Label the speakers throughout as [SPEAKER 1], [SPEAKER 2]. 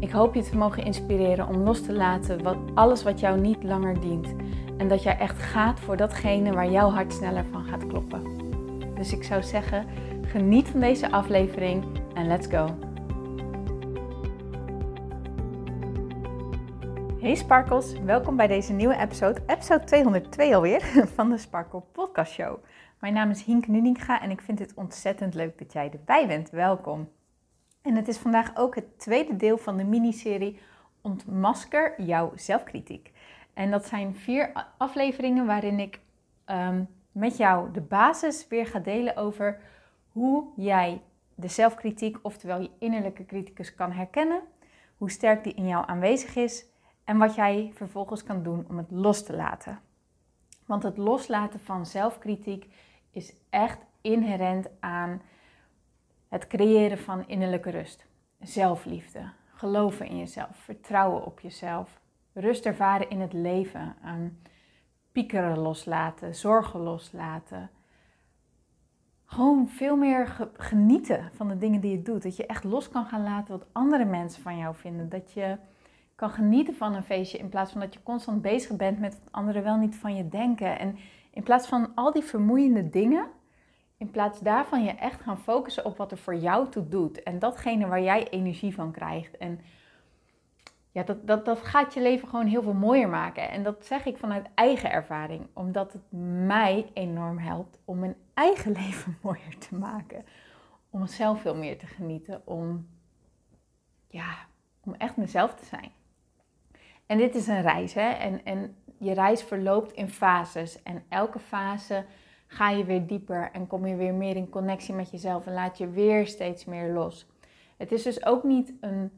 [SPEAKER 1] Ik hoop je te mogen inspireren om los te laten wat, alles wat jou niet langer dient. En dat jij echt gaat voor datgene waar jouw hart sneller van gaat kloppen. Dus ik zou zeggen, geniet van deze aflevering en let's go. Hey Sparkles, welkom bij deze nieuwe episode, episode 202 alweer, van de Sparkle Podcast Show. Mijn naam is Hink Nuninga en ik vind het ontzettend leuk dat jij erbij bent. Welkom. En het is vandaag ook het tweede deel van de miniserie Ontmasker jouw zelfkritiek. En dat zijn vier afleveringen waarin ik ehm, met jou de basis weer ga delen over hoe jij de zelfkritiek, oftewel je innerlijke criticus, kan herkennen. Hoe sterk die in jou aanwezig is en wat jij vervolgens kan doen om het los te laten. Want het loslaten van zelfkritiek is echt inherent aan het creëren van innerlijke rust, zelfliefde, geloven in jezelf, vertrouwen op jezelf, rust ervaren in het leven, um, piekeren loslaten, zorgen loslaten. Gewoon veel meer genieten van de dingen die je doet. Dat je echt los kan gaan laten wat andere mensen van jou vinden. Dat je kan genieten van een feestje in plaats van dat je constant bezig bent met wat anderen wel niet van je denken. En in plaats van al die vermoeiende dingen, in plaats daarvan je echt gaan focussen op wat er voor jou toe doet. En datgene waar jij energie van krijgt. En ja, dat, dat, dat gaat je leven gewoon heel veel mooier maken. En dat zeg ik vanuit eigen ervaring. Omdat het mij enorm helpt om mijn eigen leven mooier te maken. Om zelf veel meer te genieten. Om, ja, om echt mezelf te zijn. En dit is een reis, hè. En, en je reis verloopt in fases. En elke fase ga je weer dieper en kom je weer meer in connectie met jezelf en laat je weer steeds meer los. Het is dus ook niet een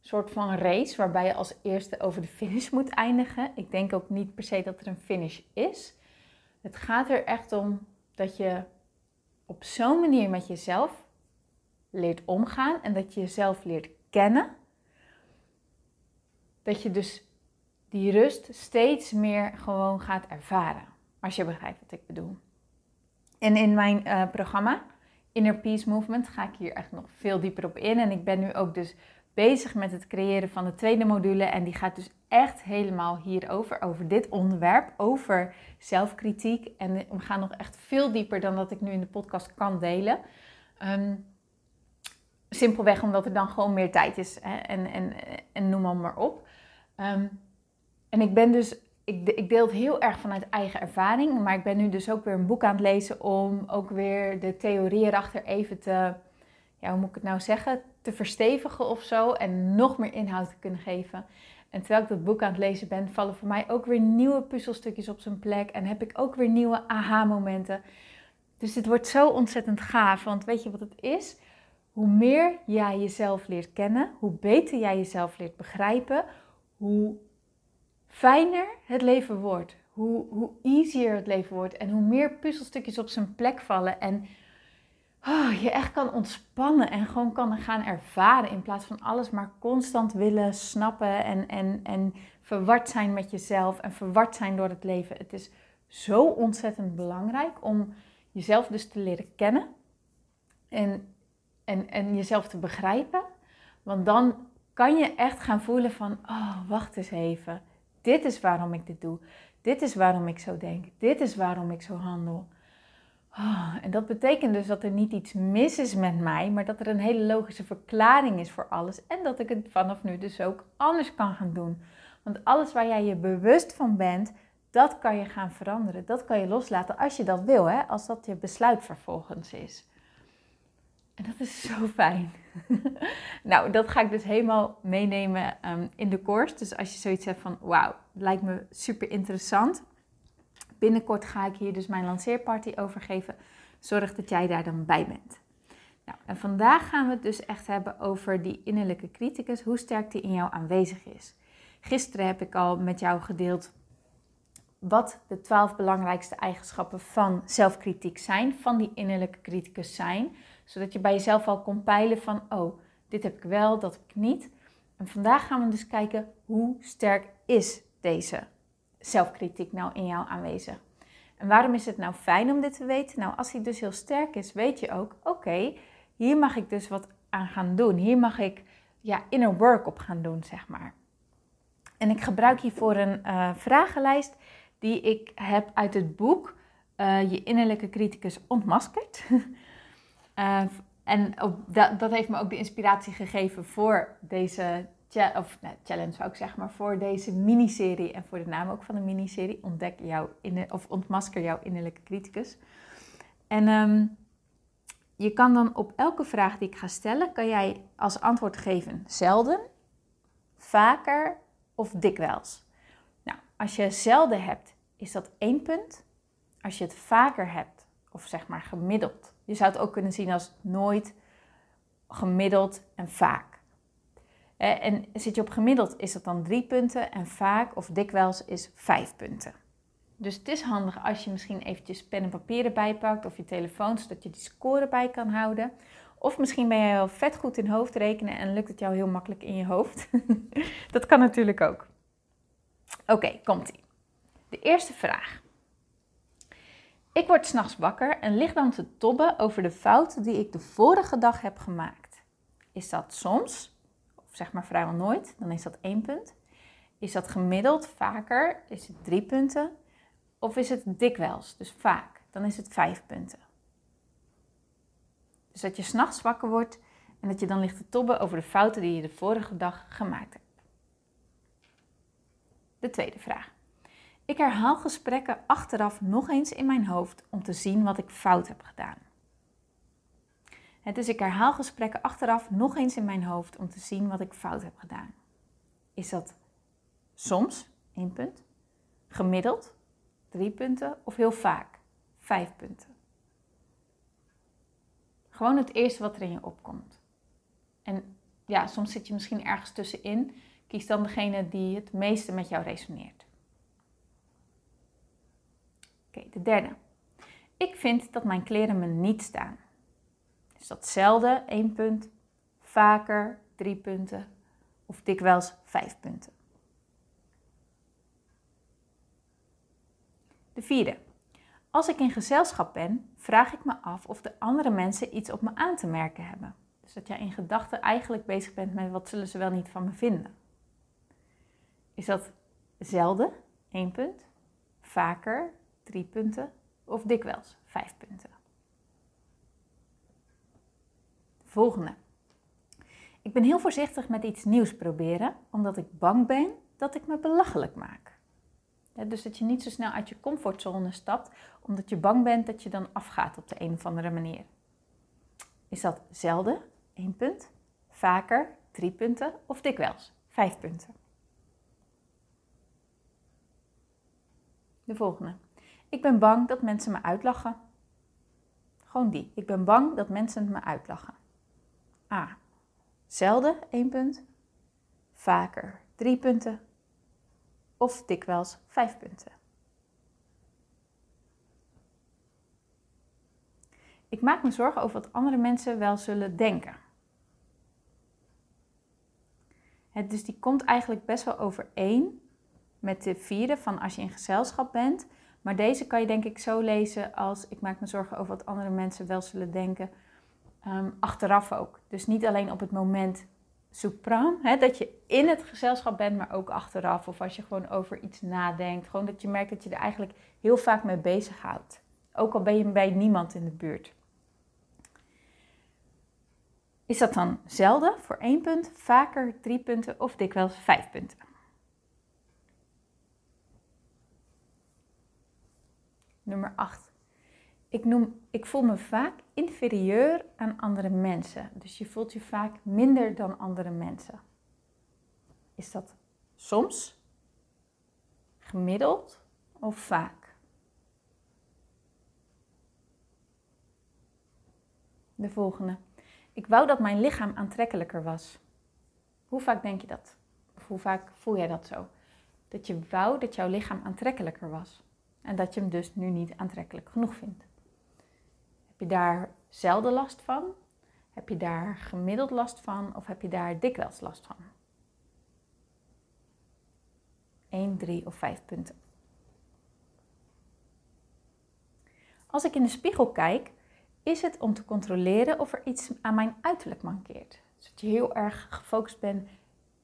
[SPEAKER 1] soort van race waarbij je als eerste over de finish moet eindigen. Ik denk ook niet per se dat er een finish is. Het gaat er echt om dat je op zo'n manier met jezelf leert omgaan en dat je jezelf leert kennen. Dat je dus die rust steeds meer gewoon gaat ervaren. Als je begrijpt wat ik bedoel. En in mijn uh, programma Inner Peace Movement ga ik hier echt nog veel dieper op in. En ik ben nu ook dus bezig met het creëren van de tweede module. En die gaat dus echt helemaal hierover, over dit onderwerp, over zelfkritiek. En we gaan nog echt veel dieper dan dat ik nu in de podcast kan delen. Um, simpelweg omdat er dan gewoon meer tijd is hè? En, en, en noem maar, op. Um, en ik ben dus ik, ik deel het heel erg vanuit eigen ervaring. Maar ik ben nu dus ook weer een boek aan het lezen om ook weer de theorie erachter even te, ja, hoe moet ik het nou zeggen, te verstevigen of zo. En nog meer inhoud te kunnen geven. En terwijl ik dat boek aan het lezen ben, vallen voor mij ook weer nieuwe puzzelstukjes op zijn plek. En heb ik ook weer nieuwe aha-momenten. Dus dit wordt zo ontzettend gaaf. Want weet je wat het is? Hoe meer jij jezelf leert kennen, hoe beter jij jezelf leert begrijpen, hoe fijner het leven wordt. Hoe, hoe easier het leven wordt. En hoe meer puzzelstukjes op zijn plek vallen. En oh, je echt kan ontspannen en gewoon kan gaan ervaren. In plaats van alles maar constant willen snappen. En, en, en verward zijn met jezelf. En verward zijn door het leven. Het is zo ontzettend belangrijk om jezelf dus te leren kennen. En, en, en jezelf te begrijpen. Want dan kan je echt gaan voelen van, oh, wacht eens even dit is waarom ik dit doe. Dit is waarom ik zo denk. Dit is waarom ik zo handel. Oh, en dat betekent dus dat er niet iets mis is met mij, maar dat er een hele logische verklaring is voor alles. En dat ik het vanaf nu dus ook anders kan gaan doen. Want alles waar jij je bewust van bent, dat kan je gaan veranderen. Dat kan je loslaten als je dat wil, hè? als dat je besluit vervolgens is. En dat is zo fijn. nou, dat ga ik dus helemaal meenemen ehm, in de course. Dus als je zoiets hebt van, wauw, lijkt me super interessant. Binnenkort ga ik hier dus mijn lanceerparty over geven. Zorg dat jij daar dan bij bent. Nou, en vandaag gaan we het dus echt hebben over die innerlijke criticus, hoe sterk die in jou aanwezig is. Gisteren heb ik al met jou gedeeld wat de twaalf belangrijkste eigenschappen van zelfkritiek zijn, van die innerlijke criticus zijn, zodat je bij jezelf al kon peilen van, oh, dit heb ik wel, dat heb ik niet. En vandaag gaan we dus kijken hoe sterk is deze zelfkritiek nou in jou aanwezig. En waarom is het nou fijn om dit te weten? Nou, als hij dus heel sterk is, weet je ook, oké, hier mag ik dus wat aan gaan doen. Hier mag ik ja, inner work op gaan doen, zeg maar. En ik gebruik hiervoor een uh, vragenlijst die ik heb uit het boek uh, Je innerlijke criticus ontmaskerd. uh, en dat, dat, heeft me ook de inspiratie gegeven voor deze of, nou, challenge, zou ik zeggen, maar voor deze miniserie en voor de naam ook van de miniserie. Ontdek jouw of ontmasker jouw innerlijke criticus. En um, je kan dan op elke vraag die ik ga stellen, kan jij als antwoord geven zelden, vaker of dikwijls. Nou, als je zelden hebt, is dat één punt. Als je het vaker hebt, of zeg maar gemiddeld, je zou het ook kunnen zien als nooit, gemiddeld en vaak. En zit je op gemiddeld, is dat dan drie punten en vaak of dikwijls is vijf punten. Dus het is handig als je misschien eventjes pen en papier erbij pakt of je telefoon, zodat je die score bij kan houden. Of misschien ben jij wel vet goed in hoofdrekenen en lukt het jou heel makkelijk in je hoofd. dat kan natuurlijk ook. Oké, komt-ie. De eerste vraag. Ik word s'nachts wakker en lig dan te tobben over de fouten die ik de vorige dag heb gemaakt. Is dat soms, of zeg maar vrijwel nooit, dan is dat één punt. Is dat gemiddeld vaker, is het drie punten. Of is het dikwijls, dus vaak, dan is het vijf punten. Dus dat je s'nachts wakker wordt en dat je dan ligt te tobben over de fouten die je de vorige dag gemaakt hebt. De tweede vraag. Ik herhaal gesprekken achteraf nog eens in mijn hoofd om te zien wat ik fout heb gedaan. Dus ik herhaal gesprekken achteraf nog eens in mijn hoofd om te zien wat ik fout heb gedaan. Is dat soms, één punt, gemiddeld, drie punten of heel vaak, vijf punten? Gewoon het eerste wat er in je opkomt. En ja, soms zit je misschien ergens tussenin. Kies dan degene die het meeste met jou resoneert. Oké, de derde. Ik vind dat mijn kleren me niet staan. Is dat zelden één punt, vaker drie punten of dikwijls vijf punten? De vierde. Als ik in gezelschap ben, vraag ik me af of de andere mensen iets op me aan te merken hebben. Dus dat jij in gedachten eigenlijk bezig bent met wat zullen ze wel niet van me vinden. Is dat zelden, één punt, vaker, drie punten of dikwijls vijf punten? Volgende. Ik ben heel voorzichtig met iets nieuws proberen, omdat ik bang ben dat ik me belachelijk maak. dus dat je niet zo snel uit je comfortzone stapt, omdat je bang bent dat je dan afgaat op de een of andere manier. Is dat zelden, één punt, vaker, drie punten of dikwijls, vijf punten? De volgende. Ik ben bang dat mensen me uitlachen. Gewoon die. Ik ben bang dat mensen me uitlachen. A. Zelden, één punt. Vaker, drie punten. Of dikwijls, vijf punten. Ik maak me zorgen over wat andere mensen wel zullen denken. Het, dus die komt eigenlijk best wel overeen met de vierde van als je in gezelschap bent. Maar deze kan je denk ik zo lezen als ik maak me zorgen over wat andere mensen wel zullen denken. Ehm, achteraf ook. Dus niet alleen op het moment soepram, hè, dat je in het gezelschap bent, maar ook achteraf. Of als je gewoon over iets nadenkt. Gewoon dat je merkt dat je er eigenlijk heel vaak mee bezighoudt. Ook al ben je bij niemand in de buurt. Is dat dan zelden voor één punt, vaker drie punten of dikwijls vijf punten? Nummer 8. Ik, noem, ik voel me vaak inferieur aan andere mensen. Dus je voelt je vaak minder dan andere mensen. Is dat soms, gemiddeld of vaak? De volgende. Ik wou dat mijn lichaam aantrekkelijker was. Hoe vaak denk je dat? Of hoe vaak voel jij dat zo? Dat je wou dat jouw lichaam aantrekkelijker was. En dat je hem dus nu niet aantrekkelijk genoeg vindt. Heb je daar zelden last van? Heb je daar gemiddeld last van? Of heb je daar dikwijls last van? 1, 3 of 5 punten. Als ik in de spiegel kijk, is het om te controleren of er iets aan mijn uiterlijk mankeert. Dus dat je heel erg gefocust bent.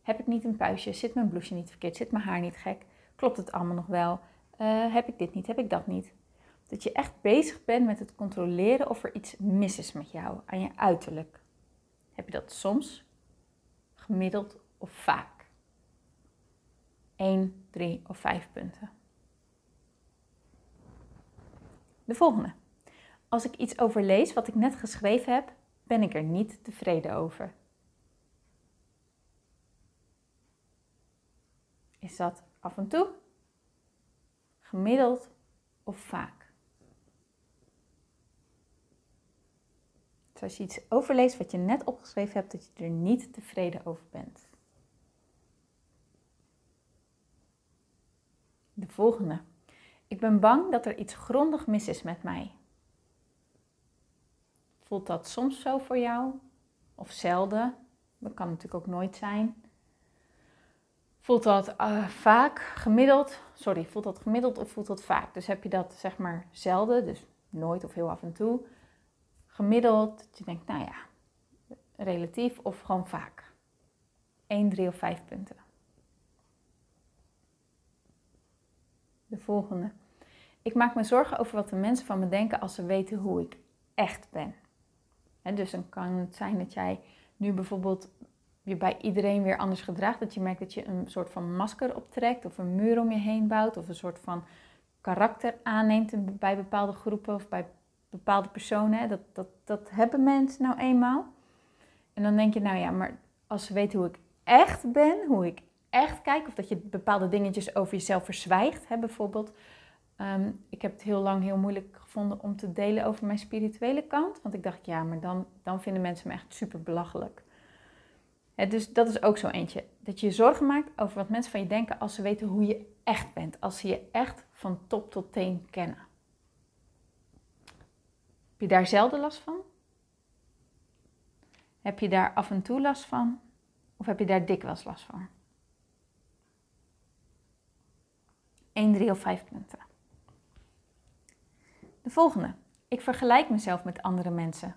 [SPEAKER 1] Heb ik niet een puistje? Zit mijn blouseje niet verkeerd? Zit mijn haar niet gek? Klopt het allemaal nog wel? Uh, heb ik dit niet? Heb ik dat niet? Dat je echt bezig bent met het controleren of er iets mis is met jou, aan je uiterlijk. Heb je dat soms, gemiddeld of vaak? 1, 3 of 5 punten. De volgende. Als ik iets overlees wat ik net geschreven heb, ben ik er niet tevreden over. Is dat af en toe, gemiddeld of vaak? Dus als je iets overleest wat je net opgeschreven hebt, dat je er niet tevreden over bent. De volgende. Ik ben bang dat er iets grondig mis is met mij. Voelt dat soms zo voor jou? Of zelden? Dat kan natuurlijk ook nooit zijn. Voelt dat uh, vaak, gemiddeld? Sorry, voelt dat gemiddeld of voelt dat vaak? Dus heb je dat zeg maar zelden, dus nooit of heel af en toe. Gemiddeld, dat je denkt, nou ja, relatief of gewoon vaak. 1, 3 of 5 punten. De volgende. Ik maak me zorgen over wat de mensen van me denken als ze weten hoe ik echt ben. En dus dan kan het zijn dat jij nu bijvoorbeeld je bij iedereen weer anders gedraagt. Dat je merkt dat je een soort van masker optrekt of een muur om je heen bouwt of een soort van karakter aanneemt bij bepaalde groepen of bij bepaalde personen. Dat, dat, dat hebben mensen nou eenmaal. En dan denk je, nou ja, maar als ze weten hoe ik echt ben, hoe ik echt kijk, of dat je bepaalde dingetjes over jezelf verzwijgt, hè, bijvoorbeeld. Ehm, ik heb het heel lang heel moeilijk gevonden om te delen over mijn spirituele kant. Want ik dacht, ja, maar dan, dan vinden mensen me echt super belachelijk. Dus dat is ook zo eentje. Dat je je zorgen maakt over wat mensen van je denken als ze weten hoe je echt bent. Als ze je echt van top tot teen kennen. Heb je daar zelden last van? Heb je daar af en toe last van? Of heb je daar dikwijls last van? 1, 3 of 5 punten. De volgende. Ik vergelijk mezelf met andere mensen.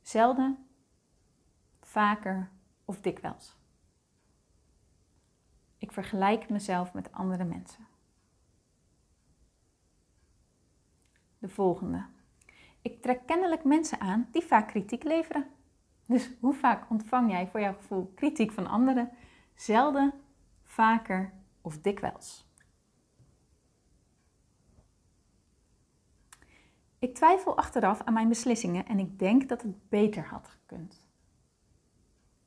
[SPEAKER 1] Zelden, vaker of dikwijls. Ik vergelijk mezelf met andere mensen. De volgende. Ik trek kennelijk mensen aan die vaak kritiek leveren. Dus hoe vaak ontvang jij voor jouw gevoel kritiek van anderen? Zelden, vaker of dikwijls. Ik twijfel achteraf aan mijn beslissingen en ik denk dat het beter had gekund.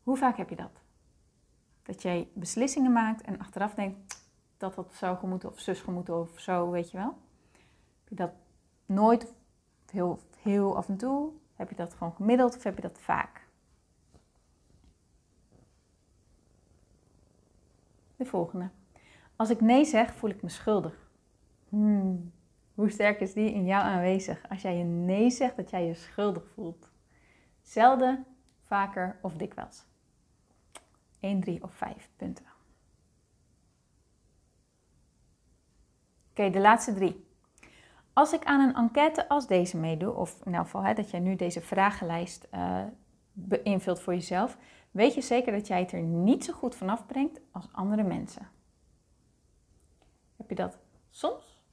[SPEAKER 1] Hoe vaak heb je dat? Dat jij beslissingen maakt en achteraf denkt dat dat zou gemoeten of zus gemoeten of zo, weet je wel? Heb je dat nooit, heel, heel af en toe? Heb je dat gewoon gemiddeld of heb je dat vaak? De volgende. Als ik nee zeg, voel ik me schuldig. Hmm. Hoe sterk is die in jou aanwezig als jij een nee zegt dat jij je schuldig voelt? Zelden, vaker of dikwijls. 1, 3 of 5 punten. Oké, de laatste drie. Als ik aan een enquête als deze meedoe, of in elk geval hè, dat jij nu deze vragenlijst uh, beïnvult voor jezelf, weet je zeker dat jij het er niet zo goed vanaf brengt als andere mensen. Heb je dat soms?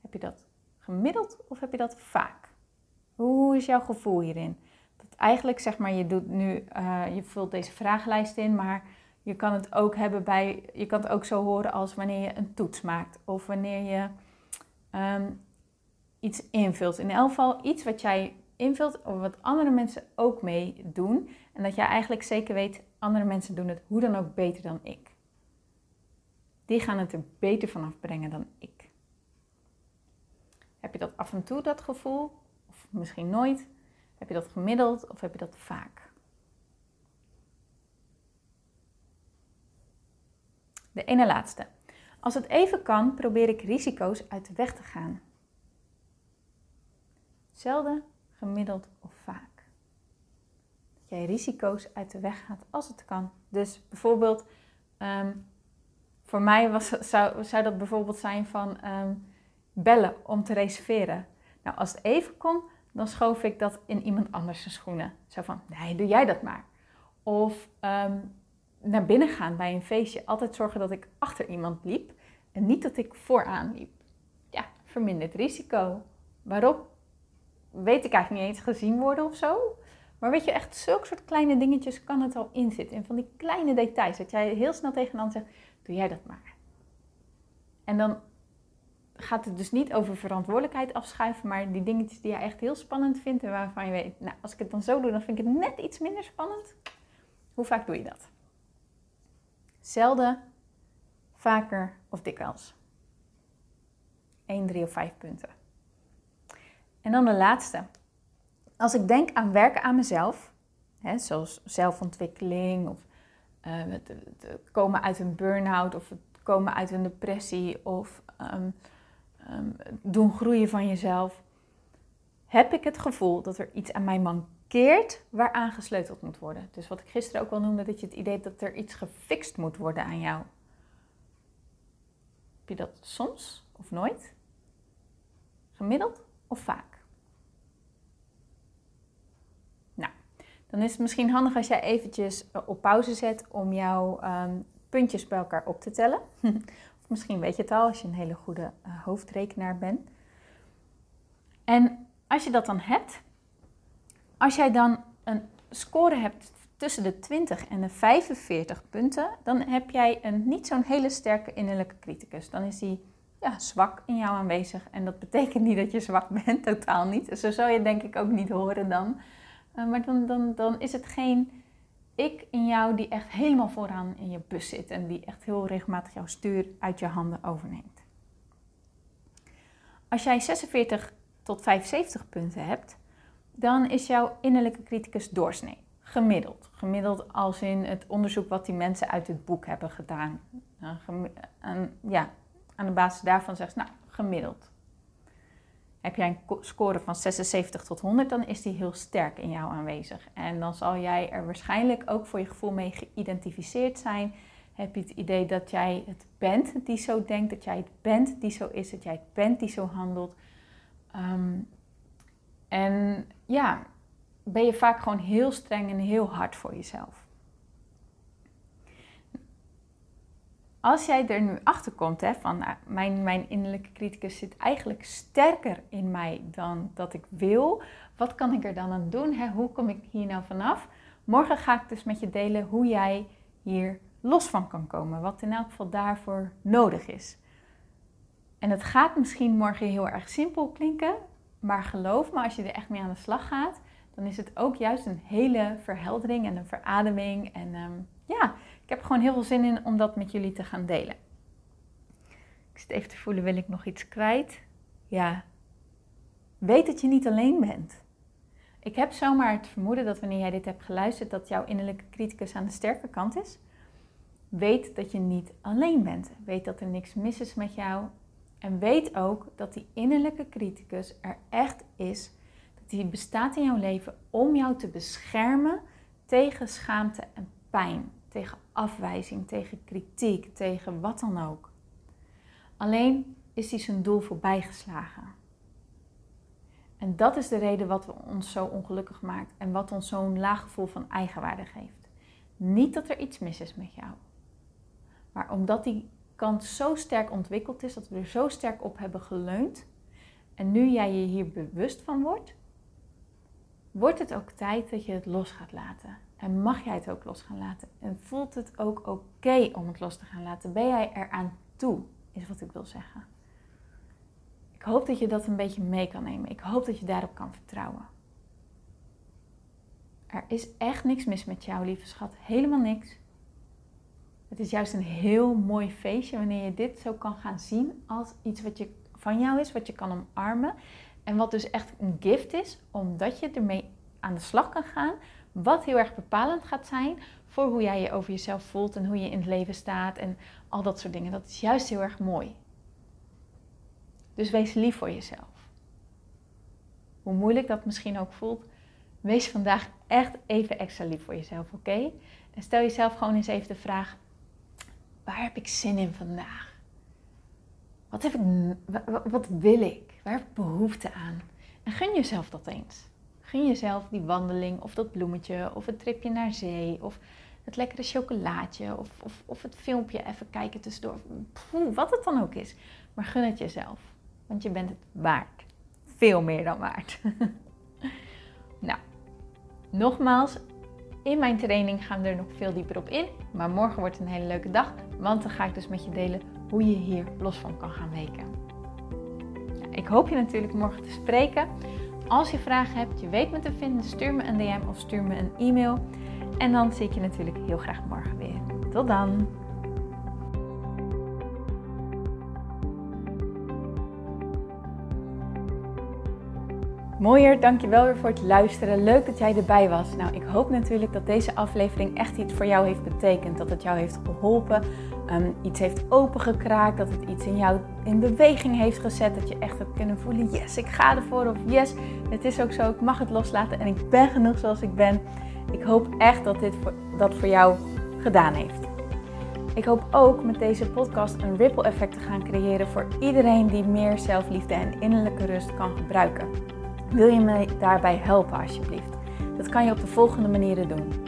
[SPEAKER 1] Heb je dat gemiddeld of heb je dat vaak? Hoe is jouw gevoel hierin? Dat eigenlijk zeg maar, je doet nu, uh, je vult deze vragenlijst in, maar je kan het ook hebben bij, je kan het ook zo horen als wanneer je een toets maakt of wanneer je ehm, iets invult. In elk geval iets wat jij invult of wat andere mensen ook mee doen. En dat jij eigenlijk zeker weet, andere mensen doen het hoe dan ook beter dan ik. Die gaan het er beter vanaf brengen dan ik. Heb je dat af en toe, dat gevoel? Of misschien nooit? Heb je dat gemiddeld of heb je dat vaak? De ene laatste. Als het even kan, probeer ik risico's uit de weg te gaan. Zelden, gemiddeld of vaak. Dat jij risico's uit de weg gaat als het kan. Dus bijvoorbeeld, ehm, voor mij was, zou, zou dat bijvoorbeeld zijn van ehm, bellen om te reserveren. Nou, als het even kon, dan schoof ik dat in iemand anders schoenen. Zo van, nee, doe jij dat maar. Of ehm, naar binnen gaan bij een feestje. Altijd zorgen dat ik achter iemand liep en niet dat ik vooraan liep. Ja, vermindert risico. Waarop? Weet ik eigenlijk niet eens gezien worden of zo. Maar weet je, echt zulke soort kleine dingetjes kan het al inzitten. En van die kleine details. Dat jij heel snel tegen een zegt, doe jij dat maar. En dan gaat het dus niet over verantwoordelijkheid afschuiven, maar die dingetjes die je echt heel spannend vindt en waarvan je weet, nou, als ik het dan zo doe, dan vind ik het net iets minder spannend. Hoe vaak doe je dat? Zelden, vaker of dikwijls. 1, 3 of 5 punten. En dan de laatste. Als ik denk aan werken aan mezelf, hè, zoals zelfontwikkeling of uh, het, komen uit een burn-out of het komen uit een depressie of um, um, doen groeien van jezelf, heb ik het gevoel dat er iets aan mij mankeert waaraan gesleuteld moet worden. Dus wat ik gisteren ook al noemde, dat je het idee hebt dat er iets gefixt moet worden aan jou. Heb je dat soms of nooit? Gemiddeld of vaak? Nou, dan is het misschien handig als jij eventjes eh, op pauze zet om jouw um, puntjes bij elkaar op te tellen. misschien weet je het al als je een hele goede uh, hoofdrekenaar bent. En als je dat dan hebt, als jij dan een score hebt tussen de 20 en de 45 punten, dan heb jij een niet zo'n hele sterke innerlijke criticus. Dan is die ja, zwak in jou aanwezig. En dat betekent niet dat je zwak bent, totaal niet. Zo zou je denk ik ook niet horen dan. Uh, maar dan, dan, dan is het geen ik in jou die echt helemaal vooraan in je bus zit en die echt heel regelmatig jouw stuur uit je handen overneemt. Als jij 46 tot 75 punten hebt, dan is jouw innerlijke criticus doorsnee. Gemiddeld. Gemiddeld als in het onderzoek wat die mensen uit het boek hebben gedaan. En ja, aan de basis daarvan zegt nou, gemiddeld. Heb jij een score van 76 tot 100, dan is die heel sterk in jou aanwezig. En dan zal jij er waarschijnlijk ook voor je gevoel mee geïdentificeerd zijn. Heb je het idee dat jij het bent die zo denkt, dat jij het bent die zo is, dat jij het bent die zo handelt. Um, en ja, ben je vaak gewoon heel streng en heel hard voor jezelf. Als jij er nu achter komt, hè, van nou, mijn, mijn innerlijke criticus zit eigenlijk sterker in mij dan dat ik wil, wat kan ik er dan aan doen? Hè? Hoe kom ik hier nou vanaf? Morgen ga ik dus met je delen hoe jij hier los van kan komen, wat in elk geval daarvoor nodig is. En het gaat misschien morgen heel erg simpel klinken, maar geloof me, als je er echt mee aan de slag gaat, dan is het ook juist een hele verheldering en een verademing. En um, ja, ik heb gewoon heel veel zin in om dat met jullie te gaan delen. Ik zit even te voelen, wil ik nog iets kwijt? Ja, weet dat je niet alleen bent. Ik heb zomaar het vermoeden dat wanneer jij dit hebt geluisterd, dat jouw innerlijke criticus aan de sterke kant is. Weet dat je niet alleen bent. Weet dat er niks mis is met jou. En weet ook dat die innerlijke criticus er echt is. Dat die bestaat in jouw leven om jou te beschermen tegen schaamte en pijn tegen afwijzing, tegen kritiek, tegen wat dan ook. Alleen is hij zijn doel voorbijgeslagen. En dat is de reden wat ons zo ongelukkig maakt en wat ons zo'n laag gevoel van eigenwaarde geeft. Niet dat er iets mis is met jou, maar omdat die kant zo sterk ontwikkeld is, dat we er zo sterk op hebben geleund. En nu jij je hier bewust van wordt, wordt het ook tijd dat je het los gaat laten. En mag jij het ook los gaan laten? En voelt het ook oké om het los te gaan laten? Ben jij eraan toe? Is wat ik wil zeggen. Ik hoop dat je dat een beetje mee kan nemen. Ik hoop dat je daarop kan vertrouwen. Er is echt niks mis met jou, lieve schat. Helemaal niks. Het is juist een heel mooi feestje wanneer je dit zo kan gaan zien als iets wat je van jou is, wat je kan omarmen. En wat dus echt een gift is, omdat je ermee aan de slag kan gaan. Wat heel erg bepalend gaat zijn voor hoe jij je over jezelf voelt en hoe je in het leven staat en al dat soort dingen. Dat is juist heel erg mooi. Dus wees lief voor jezelf. Hoe moeilijk dat misschien ook voelt, wees vandaag echt even extra lief voor jezelf, oké? En stel jezelf gewoon eens even de vraag: waar heb ik zin in vandaag? Wat, heb ik, wat wil ik? Waar heb ik behoefte aan? En gun jezelf dat eens. Gun jezelf die wandeling of dat bloemetje of het tripje naar zee of het lekkere chocolaatje of, of, of het filmpje even kijken tussendoor. Poeh, wat het dan ook is. Maar gun het jezelf, want je bent het waard. Veel meer dan waard. nou, nogmaals, in mijn training gaan we er nog veel dieper op in. Maar morgen wordt een hele leuke dag, want dan ga ik dus met je delen hoe je hier los van kan gaan weken. Ik hoop je natuurlijk morgen te spreken. Als je vragen hebt, je weet me te vinden, stuur me een DM of stuur me een e-mail. En dan zie ik je natuurlijk heel graag morgen weer. Tot dan! Mooier, dankjewel weer voor het luisteren. Leuk dat jij erbij was. Nou, ik hoop natuurlijk dat deze aflevering echt iets voor jou heeft betekend. Dat het jou heeft geholpen, um, iets heeft opengekraakt, dat het iets in jou in beweging heeft gezet. Dat je echt hebt kunnen voelen, yes, ik ga ervoor. Of yes, het is ook zo, ik mag het loslaten en ik ben genoeg zoals ik ben. Ik hoop echt dat dit dat voor jou gedaan heeft. Ik hoop ook met deze podcast een ripple effect te gaan creëren voor iedereen die meer zelfliefde en innerlijke rust kan gebruiken. Wil je me daarbij helpen alsjeblieft? Dat kan je op de volgende manieren doen.